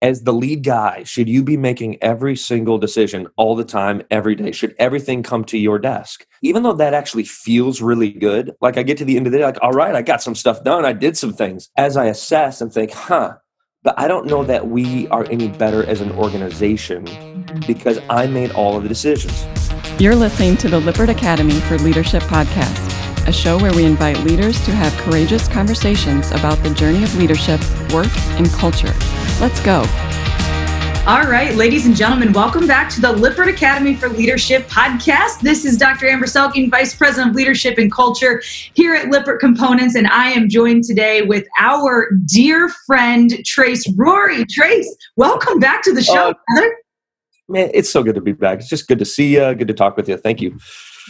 as the lead guy, should you be making every single decision all the time, every day? Should everything come to your desk? Even though that actually feels really good, like I get to the end of the day, like, all right, I got some stuff done, I did some things. As I assess and think, huh, but I don't know that we are any better as an organization because I made all of the decisions. You're listening to the Lippert Academy for Leadership podcast, a show where we invite leaders to have courageous conversations about the journey of leadership, work, and culture. Let's go. All right, ladies and gentlemen, welcome back to the Lippert Academy for Leadership podcast. This is Dr. Amber Selking, Vice President of Leadership and Culture here at Lippert Components, and I am joined today with our dear friend Trace Rorie. Trace, welcome back to the show, uh, brother. Man, it's so good to be back. It's just good to see you. Good to talk with you. Thank you.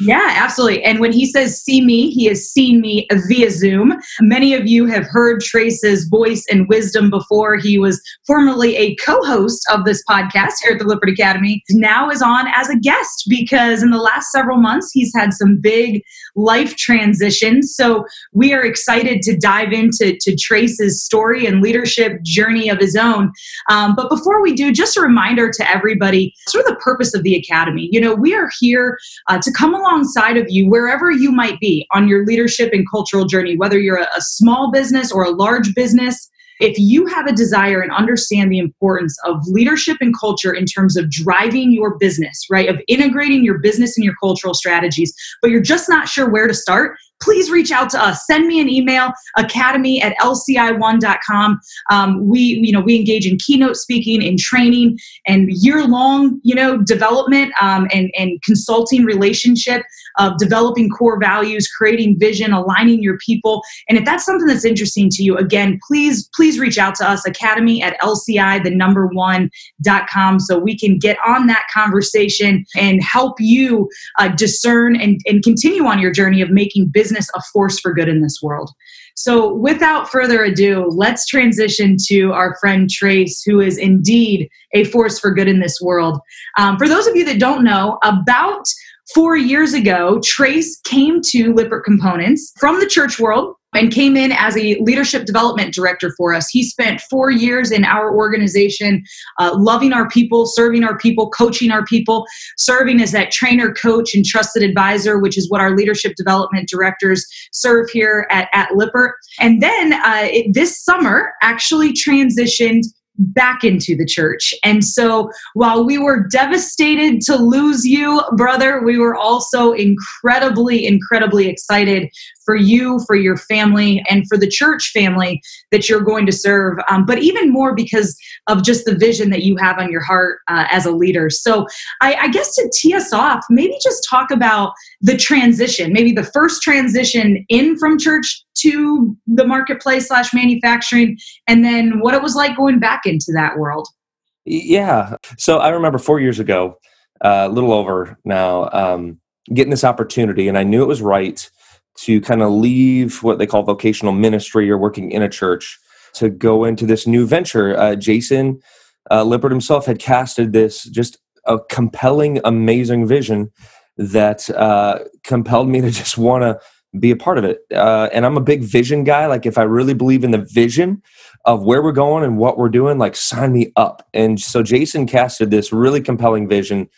Yeah, absolutely. And when he says see me, he has seen me via Zoom. Many of you have heard Trace's voice and wisdom before. He was formerly a co host of this podcast here at the Lippert Academy, now is on as a guest because in the last several months, he's had some big life transitions. So we are excited to dive into to Trace's story and leadership journey of his own. Um, but before we do, just a reminder to everybody sort of the purpose of the Academy. You know, we are here uh, to come alongside of you wherever you might be on your leadership and cultural journey, whether you're a, a small business or a large business. If you have a desire and understand the importance of leadership and culture in terms of driving your business, right, of integrating your business and your cultural strategies, but you're just not sure where to start, please reach out to us. Send me an email, academy at lci1.com. Um, we, you know, we engage in keynote speaking and training and year-long, you know, development um, and, and consulting relationship of developing core values, creating vision, aligning your people. And if that's something that's interesting to you, again, please, please reach out to us, academy at lci, the number one dot com, so we can get on that conversation and help you uh, discern and, and continue on your journey of making business business a force for good in this world. So, without further ado, let's transition to our friend Trace, who is indeed a force for good in this world. Um, for those of you that don't know, about four years ago, Trace came to Lippert Components from the church world and came in as a leadership development director for us. He spent four years in our organization, uh, loving our people, serving our people, coaching our people, serving as that trainer, coach, and trusted advisor, which is what our leadership development directors serve here at, at Lippert. And then uh, it, this summer actually transitioned back into the church. And so while we were devastated to lose you, brother, we were also incredibly, incredibly excited for you, for your family, and for the church family that you're going to serve. Um, but even more because of just the vision that you have on your heart uh, as a leader. So I, I guess to tee us off, maybe just talk about the transition, maybe the first transition in from church to the marketplace slash manufacturing, and then what it was like going back into that world. Yeah. So I remember four years ago, uh, a little over now, um, getting this opportunity, and I knew it was right to kind of leave what they call vocational ministry or working in a church to go into this new venture. Uh, Jason uh, Lippert himself had casted this just a compelling, amazing vision that uh, compelled me to just want to be a part of it. Uh, and I'm a big vision guy. Like, if I really believe in the vision of where we're going and what we're doing, like, sign me up. And so Jason casted this really compelling vision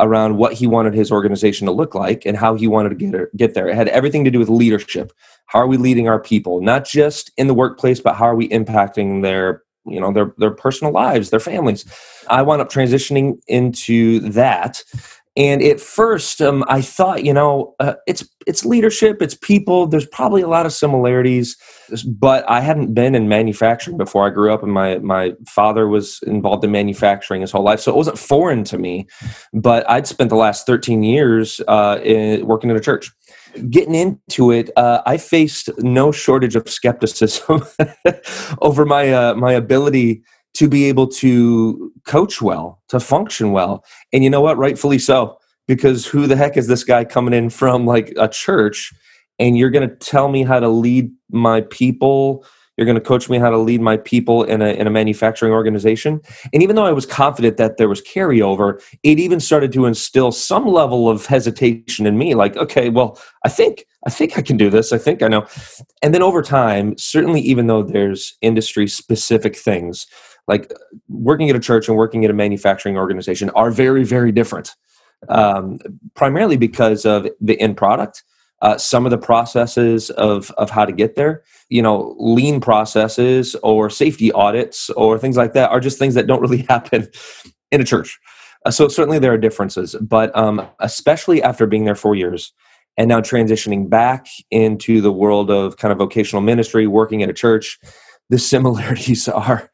around what he wanted his organization to look like and how he wanted to get, get there. It had everything to do with leadership. How are we leading our people, not just in the workplace, but how are we impacting their you know their their personal lives their families i wound up transitioning into that and at first um, i thought you know uh, it's it's leadership it's people there's probably a lot of similarities but i hadn't been in manufacturing before. I grew up and my my father was involved in manufacturing his whole life so it wasn't foreign to me but i'd spent the last 13 years uh, in, working in a church. Getting into it, uh, I faced no shortage of skepticism over my uh, my ability to be able to coach well, to function well. And you know what? Rightfully so. Because who the heck is this guy coming in from like a church and you're going to tell me how to lead my people? You're going to coach me how to lead my people in a, in a manufacturing organization. And even though I was confident that there was carryover, it even started to instill some level of hesitation in me. Like, okay, well, I think I think I can do this. I think I know. And then over time, certainly, even though there's industry specific things, like working at a church and working at a manufacturing organization are very very different um, primarily because of the end product uh, some of the processes of of how to get there. You know lean processes or safety audits or things like that are just things that don't really happen in a church. Uh, so certainly there are differences but um, especially after being there four years and now transitioning back into the world of kind of vocational ministry working at a church the similarities are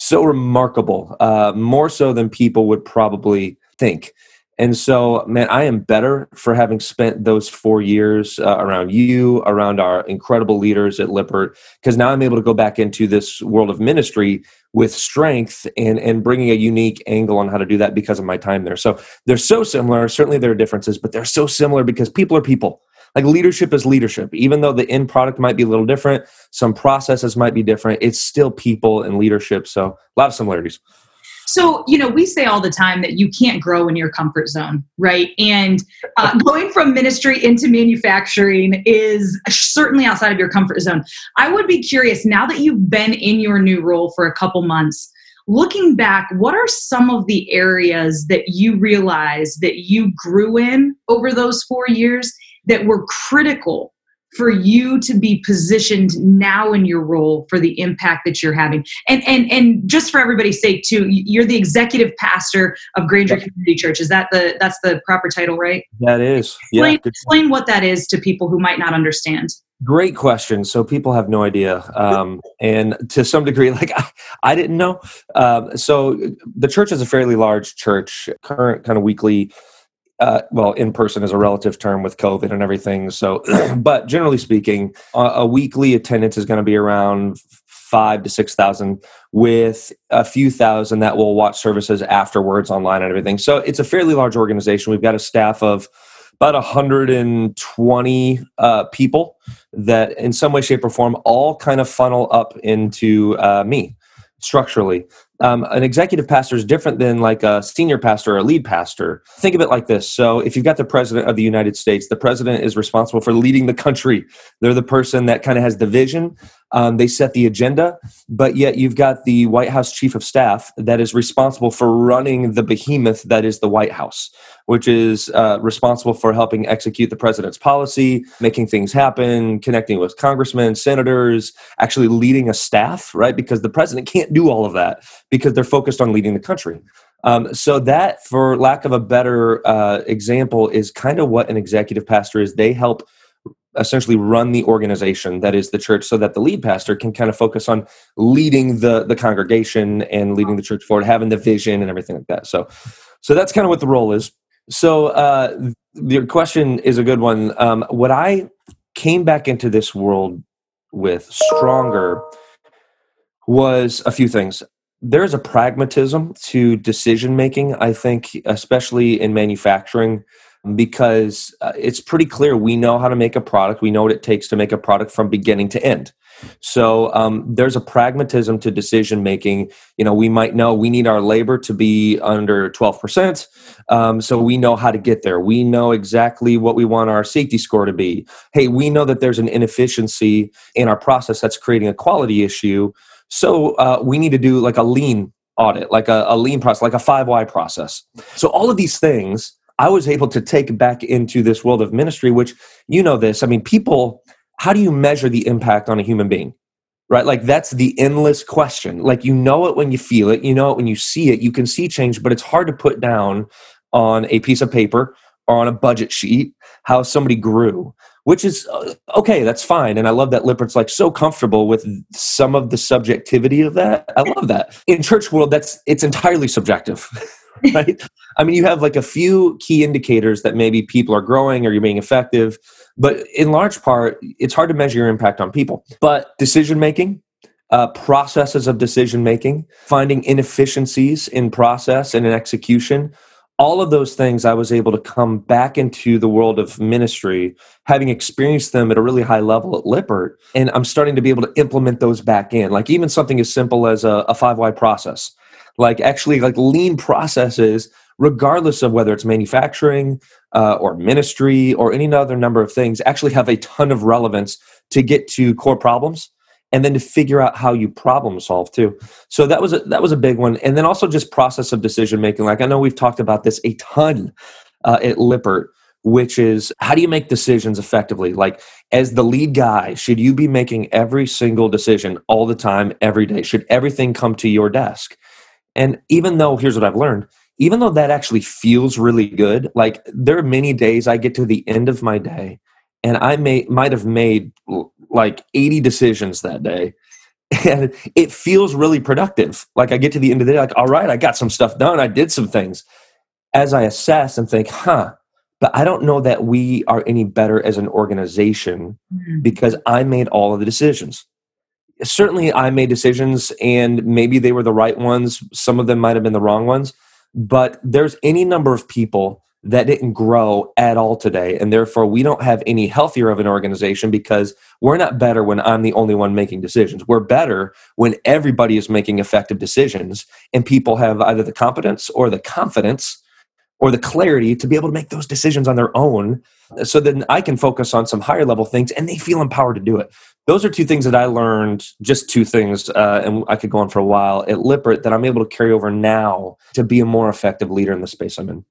so remarkable uh, more so than people would probably think and so, man, I am better for having spent those four years uh, around you, around our incredible leaders at Lippert, because now I'm able to go back into this world of ministry with strength and, and bringing a unique angle on how to do that because of my time there. So they're so similar. Certainly there are differences, but they're so similar because people are people. Like leadership is leadership. Even though the end product might be a little different, some processes might be different, it's still people and leadership. So a lot of similarities. So, you know, we say all the time that you can't grow in your comfort zone, right? And uh, going from ministry into manufacturing is certainly outside of your comfort zone. I would be curious now that you've been in your new role for a couple months, looking back, what are some of the areas that you realize that you grew in over those four years that were critical for you to be positioned now in your role for the impact that you're having. And and and just for everybody's sake too you're the executive pastor of granger community church. Is that the that's the proper title right? That is. Explain, yeah, explain what that is to people who might not understand. Great question. So people have no idea um, and to some degree like i, I didn't know. Um, so the church is a fairly large church current kind of weekly uh, well, in person is a relative term with COVID and everything. So, but generally speaking, a, a weekly attendance is going to be around five to six thousand, with a few thousand that will watch services afterwards online and everything. So, it's a fairly large organization. We've got a staff of about 120 uh, people that, in some way, shape, or form, all kind of funnel up into uh, me structurally um, an executive pastor is different than like a senior pastor or a lead pastor. Think of it like this. So, if you've got the president of the United States, the president is responsible for leading the country. They're the person that kind of has the vision. Um, they set the agenda, but yet you've got the White House chief of staff that is responsible for running the behemoth that is the White House, which is uh, responsible for helping execute the president's policy, making things happen, connecting with congressmen, senators, actually leading a staff, right? Because the president can't do all of that because they're focused on leading the country. Um, so that, for lack of a better uh, example, is kind of what an executive pastor is. They help essentially run the organization that is the church so that the lead pastor can kind of focus on leading the the congregation and leading the church forward having the vision and everything like that. So so that's kind of what the role is. So uh your question is a good one. Um what i came back into this world with stronger was a few things. There's a pragmatism to decision making i think especially in manufacturing because uh, it's pretty clear we know how to make a product. We know what it takes to make a product from beginning to end. So um, there's a pragmatism to decision making you know we might know we need our labor to be under 12% um, so we know how to get there. We know exactly what we want our safety score to be. Hey we know that there's an inefficiency in our process that's creating a quality issue so uh, we need to do like a lean audit, like a, a lean process, like a 5Y process. So all of these things I was able to take back into this world of ministry, which you know this. I mean, people, how do you measure the impact on a human being? Right? Like that's the endless question. Like you know it when you feel it, you know it when you see it, you can see change, but it's hard to put down on a piece of paper or on a budget sheet how somebody grew which is uh, okay that's fine and i love that lippert's like so comfortable with some of the subjectivity of that i love that in church world that's it's entirely subjective right? I mean you have like a few key indicators that maybe people are growing or you're being effective but in large part it's hard to measure your impact on people. But decision making uh, processes of decision making finding inefficiencies in process and in execution all of those things I was able to come back into the world of ministry, having experienced them at a really high level at Lippert. And I'm starting to be able to implement those back in, like even something as simple as a, a 5Y process, like actually like lean processes, regardless of whether it's manufacturing uh, or ministry or any other number of things, actually have a ton of relevance to get to core problems and then to figure out how you problem solve too. So that was a, that was a big one, and then also just process of decision making. Like I know we've talked about this a ton uh, at Lippert, which is how do you make decisions effectively? Like as the lead guy, should you be making every single decision all the time, every day? Should everything come to your desk? And even though here's what I've learned, even though that actually feels really good, like there are many days I get to the end of my day and I may might have made like 80 decisions that day. And it feels really productive. Like I get to the end of the day, like, all right, I got some stuff done. I did some things. As I assess and think, huh, but I don't know that we are any better as an organization mm-hmm. because I made all of the decisions. Certainly, I made decisions and maybe they were the right ones. Some of them might have been the wrong ones. But there's any number of people that didn't grow at all today. And therefore, we don't have any healthier of an organization because we're not better when I'm the only one making decisions. We're better when everybody is making effective decisions and people have either the competence or the confidence or the clarity to be able to make those decisions on their own. So then I can focus on some higher level things and they feel empowered to do it. Those are two things that I learned, just two things, uh, and I could go on for a while at Lippert that I'm able to carry over now to be a more effective leader in the space I'm in.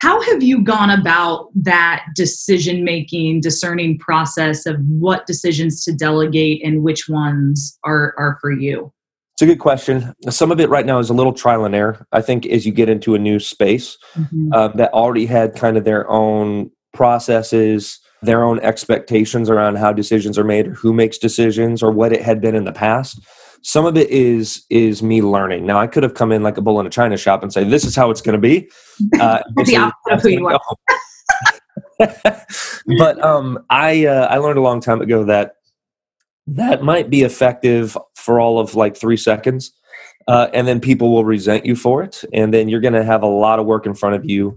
How have you gone about that decision making, discerning process of what decisions to delegate and which ones are, are for you? It's a good question. Some of it right now is a little trial and error. I think as you get into a new space mm-hmm. uh, that already had kind of their own processes, their own expectations around how decisions are made or who makes decisions or what it had been in the past some of it is is me learning. Now I could have come in like a bull in a china shop and say, "This is how it's going to be." Uh, the opposite of who you are. but um, I uh, I learned a long time ago that that might be effective for all of like three seconds, uh, and then people will resent you for it, and then you're going to have a lot of work in front of you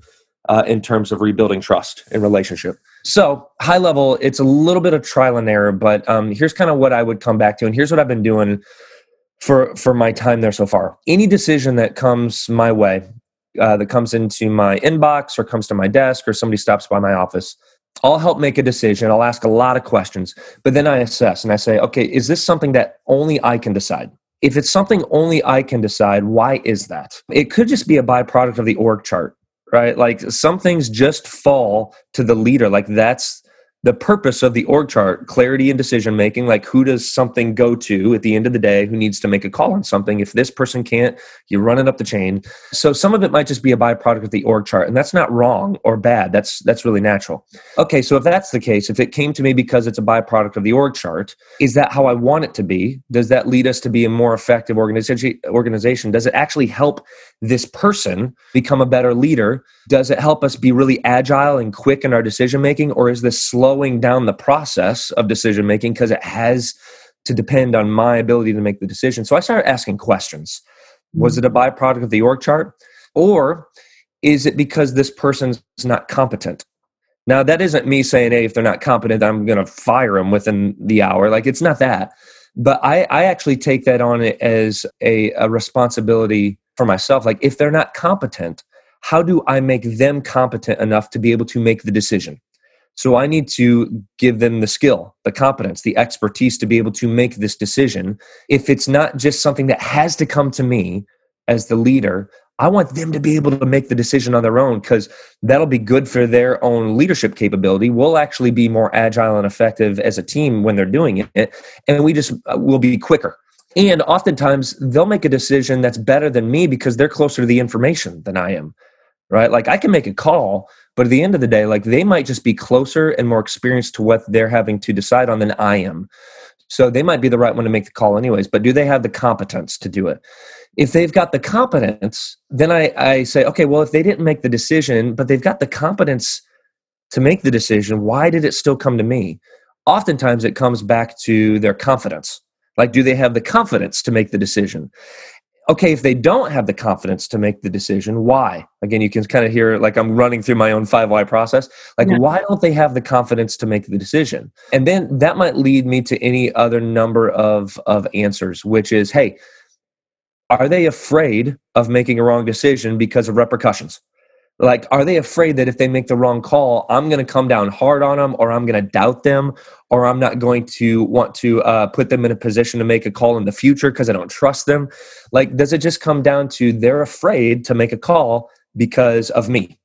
uh, in terms of rebuilding trust in relationship. So, high level, it's a little bit of trial and error, but um, here's kind of what I would come back to, and here's what I've been doing for for my time there so far. Any decision that comes my way, uh, that comes into my inbox or comes to my desk or somebody stops by my office, I'll help make a decision. I'll ask a lot of questions, but then I assess and I say, okay, is this something that only I can decide? If it's something only I can decide, why is that? It could just be a byproduct of the org chart, right? Like some things just fall to the leader. Like that's the purpose of the org chart clarity and decision making like who does something go to at the end of the day who needs to make a call on something. If this person can't you run it up the chain. So some of it might just be a byproduct of the org chart and that's not wrong or bad. That's that's really natural. Okay so if that's the case if it came to me because it's a byproduct of the org chart is that how i want it to be? Does that lead us to be a more effective organization organization? Does it actually help this person become a better leader? Does it help us be really agile and quick in our decision making or is this slow slowing down the process of decision making because it has to depend on my ability to make the decision. So I started asking questions. Was it a mm-hmm. byproduct of the org chart? Or is it because this person's not competent? Now, that isn't me saying, hey, if they're not competent, I'm going to fire them within the hour. Like, it's not that. But I, I actually take that on as a, a responsibility for myself. Like, if they're not competent, how do I make them competent enough to be able to make the decision? So I need to give them the skill, the competence, the expertise to be able to make this decision. If it's not just something that has to come to me as the leader, I want them to be able to make the decision on their own because that'll be good for their own leadership capability. We'll actually be more agile and effective as a team when they're doing it, and we just uh, will be quicker. And oftentimes they'll make a decision that's better than me because they're closer to the information than I am, right? Like I can make a call, but at the end of the day, like they might just be closer and more experienced to what they're having to decide on than I am. So they might be the right one to make the call, anyways. But do they have the competence to do it? If they've got the competence, then I, I say, okay, well, if they didn't make the decision, but they've got the competence to make the decision, why did it still come to me? Oftentimes it comes back to their confidence. Like, do they have the confidence to make the decision? Okay, if they don't have the confidence to make the decision, why? Again, you can kind of hear like I'm running through my own five why process. Like, yeah. why don't they have the confidence to make the decision? And then that might lead me to any other number of, of answers, which is, hey, are they afraid of making a wrong decision because of repercussions? Like are they afraid that if they make the wrong call i'm going to come down hard on them or i'm going to doubt them or i'm not going to want to uh, put them in a position to make a call in the future because i don't trust them? Like does it just come down to they're afraid to make a call because of me?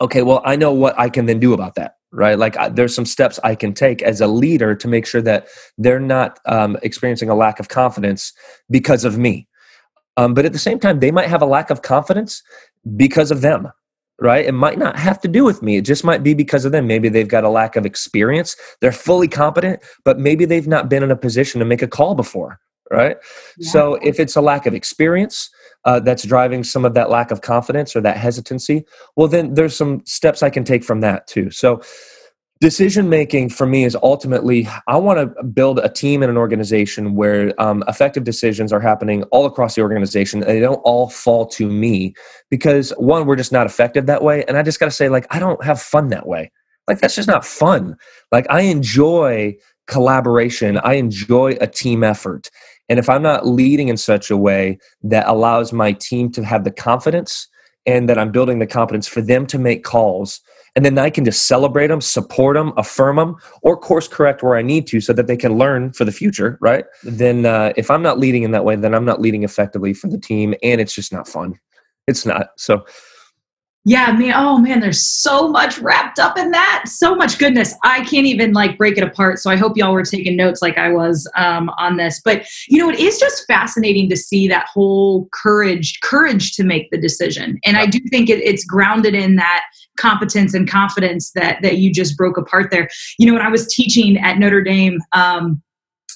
Okay well i know what i can then do about that right? Like I, there's some steps i can take as a leader to make sure that they're not um, experiencing a lack of confidence because of me. Um, but at the same time they might have a lack of confidence because of them right? It might not have to do with me. It just might be because of them. Maybe they've got a lack of experience. They're fully competent but maybe they've not been in a position to make a call before right? Yeah. so if it's a lack of experience uh, that's driving some of that lack of confidence or that hesitancy, well, then there's some steps I can take from that too. So, decision making for me is ultimately I want to build a team and an organization where um, effective decisions are happening all across the organization they don't all fall to me because one, we're just not effective that way. And I just got to say, like, I don't have fun that way. Like, that's just not fun. Like, I enjoy collaboration, I enjoy a team effort. And if I'm not leading in such a way that allows my team to have the confidence and that I'm building the confidence for them to make calls, and then I can just celebrate them, support them, affirm them, or course correct where I need to so that they can learn for the future, right? Then uh, if I'm not leading in that way, then I'm not leading effectively for the team, and it's just not fun. It's not. So yeah man oh man there's so much wrapped up in that. So much goodness. I can't even like break it apart so i hope y'all were taking notes like i was um, on this. But you know it is just fascinating to see that whole courage courage to make the decision. And i do think it, it's grounded in that competence and confidence that that you just broke apart there. You know when i was teaching at notre dame um,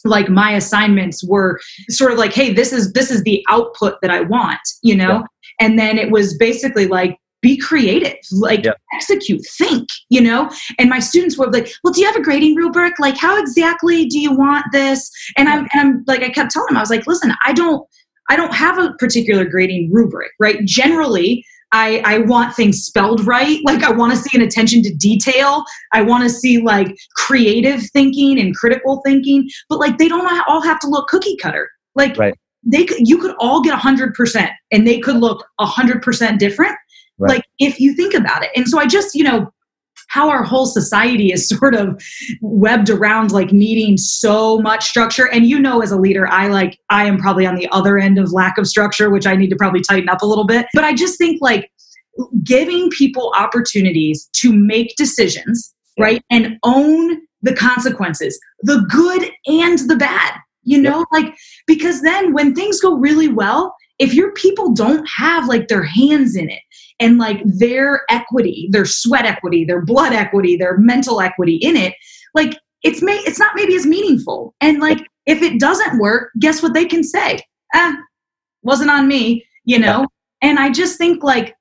like my assignments were sort of like hey this is this is the output that i want you know? Yeah. and then it was basically like be creative like yeah. execute think you know and my students were like well do you have a grading rubric like how exactly do you want this and i'm and i'm like i kept telling them i was like listen i don't i don't have a particular grading rubric right generally I, I want things spelled right. Like, I want to see an attention to detail. I want to see like creative thinking and critical thinking, but like, they don't all have to look cookie cutter. Like, right. they could, you could all get 100% and they could look 100% different Right. Like if you think about it. And so I just, you know, how our whole society is sort of webbed around like needing so much structure and you know as a leader i like i am probably on the other end of lack of structure which i need to probably tighten up a little bit but i just think like giving people opportunities to make decisions right and own the consequences the good and the bad you know like because then when things go really well if your people don't have like their hands in it and like their equity, their sweat equity, their blood equity, their mental equity in it, like it's may it's not maybe as meaningful. And like if it doesn't work, guess what they can say? Ah, wasn't on me, you know? And I just think like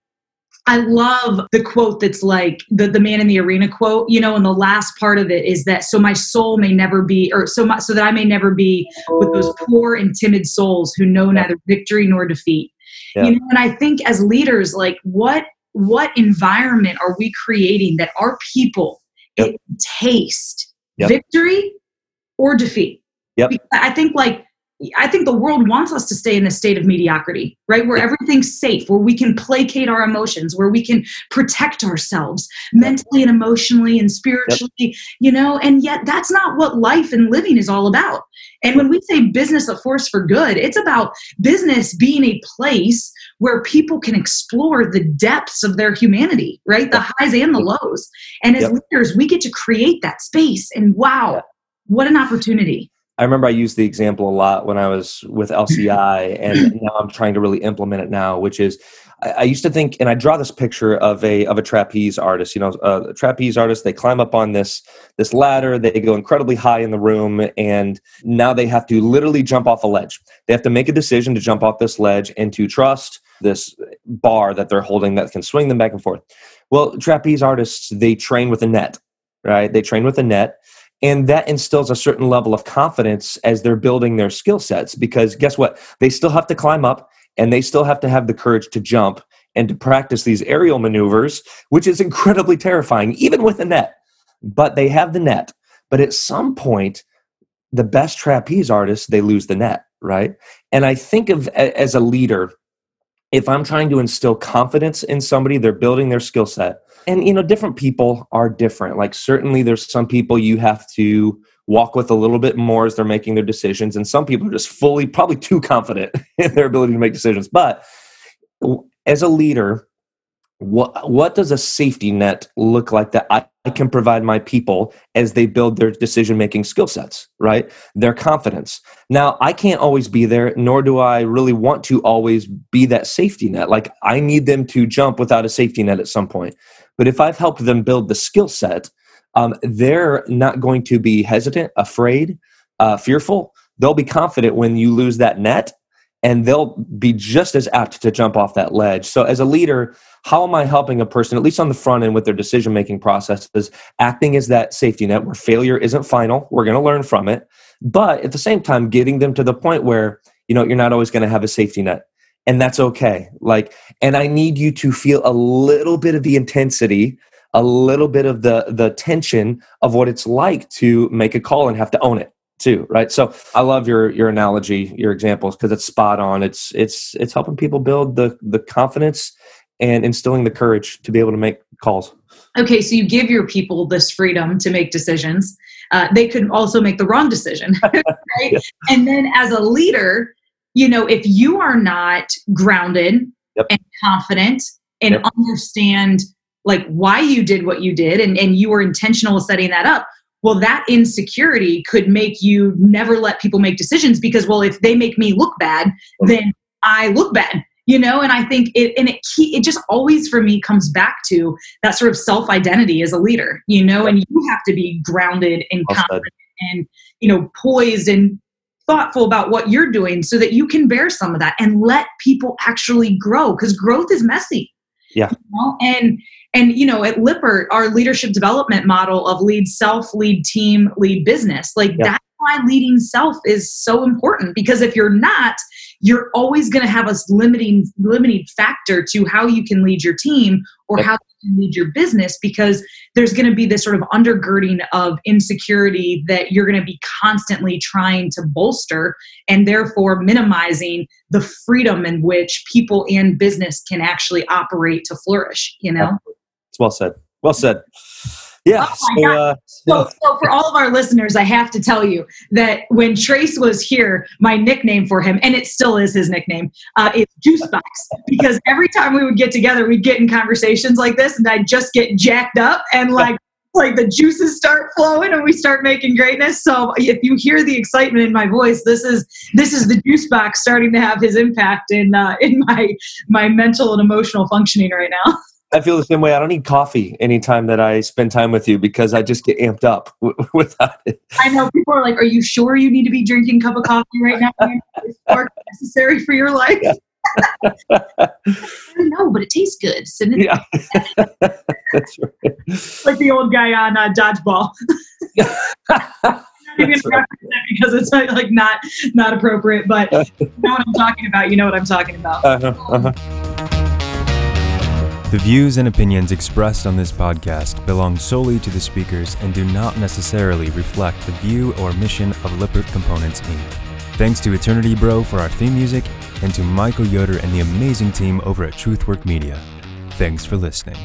I love the quote that's like the, the man in the arena quote, you know, and the last part of it is that so my soul may never be, or so my, so that I may never be with those poor and timid souls who know neither victory nor defeat. Yeah. You know, and I think as leaders, like what what environment are we creating that our people yep. taste yep. victory or defeat? Yep. I think like I think the world wants us to stay in a state of mediocrity, right? Where everything's safe, where we can placate our emotions, where we can protect ourselves mentally and emotionally and spiritually, yep. you know, and yet that's not what life and living is all about. And when we say business a force for good, it's about business being a place where people can explore the depths of their humanity, right? The highs and the mm-hmm. lows. And as yep. leaders, we get to create that space. And wow, what an opportunity. I remember I used the example a lot when I was with LCI, and now I'm trying to really implement it now, which is I, used to think, and I draw this picture of a of a trapeze artist. You know, a trapeze artist. They climb up on this this ladder. They go incredibly high in the room, and now they have to literally jump off a ledge. They have to make a decision to jump off this ledge and to trust this bar that they're holding that can swing them back and forth. Well, trapeze artists they train with a net, right? They train with a net and that instills a certain level of confidence as they're building their skill sets because guess what they still have to climb up and they still have to have the courage to jump and to practice these aerial maneuvers which is incredibly terrifying even with a net but they have the net but at some point the best trapeze artists they lose the net right and i think of as a leader if I'm trying to instill confidence in somebody, they're building their skill set. And you know, different people are different. Like certainly there's some people you have to walk with a little bit more as they're making their decisions. And some people are just fully probably too confident in their ability to make decisions. But as a leader, what what does a safety net look like that I, I can provide my people as they build their decision making skill sets right? Their confidence. Now i can't always be there nor do i really want to always be that safety net. Like i need them to jump without a safety net at some point. But if i've helped them build the skill set um, they're not going to be hesitant afraid uh, fearful they'll be confident when you lose that net and they'll be just as apt to jump off that ledge. So, as a leader, how am I helping a person, at least on the front end with their decision making processes, acting as that safety net where failure isn't final? We're going to learn from it. But at the same time, getting them to the point where, you know, you're not always going to have a safety net. And that's okay. Like, and I need you to feel a little bit of the intensity, a little bit of the the tension of what it's like to make a call and have to own it too right so i love your your analogy your examples because it's spot on it's it's it's helping people build the the confidence and instilling the courage to be able to make calls okay so you give your people this freedom to make decisions uh, they could also make the wrong decision right yeah. and then as a leader you know if you are not grounded yep. and confident and yep. understand like why you did what you did and, and you were intentional setting that up well that insecurity could make you never let people make decisions because well if they make me look bad then i look bad you know? And i think it and it it just always for me comes back to that sort of self identity as a leader you know? And you have to be grounded and confident and you know poised and thoughtful about what you're doing so that you can bear some of that and let people actually grow because growth is messy. Yeah. You know? and and you know, at Lippert, our leadership development model of lead self, lead team, lead business, like that's why leading self is so important because if you're not, you're always going to have a limiting limiting factor to how you can lead your team or yep. how you can lead your business because there's going to be this sort of undergirding of insecurity that you're going to be constantly trying to bolster and therefore minimizing the freedom in which people and business can actually operate to flourish you know well said. Well said. Yeah. Oh so, uh, so, so, for all of our listeners, I have to tell you that when Trace was here, my nickname for him, and it still is his nickname, uh, is Juicebox. because every time we would get together, we'd get in conversations like this, and I'd just get jacked up and like like the juices start flowing and we start making greatness. So if you hear the excitement in my voice, this is this is the juice box starting to have his impact in uh, in my my mental and emotional functioning right now. I feel the same way. I don't need coffee anytime that I spend time with you because I just get amped up without it. I know people are like, "Are you sure you need to be drinking a cup of coffee right now? Is it necessary for your life?" Yeah. know, but it tastes good. So yeah, that's right. Like the old guy on uh, dodgeball. right. because it's like not not appropriate, but you know what I'm talking about. You know what I'm talking about. Uh-huh, uh-huh. The views and opinions expressed on this podcast belong solely to the speakers and do not necessarily reflect the view or mission of Lippert Components Inc. Thanks to Eternity Bro for our theme music and to Michael Yoder and the amazing team over at Truthwork Media. Thanks for listening.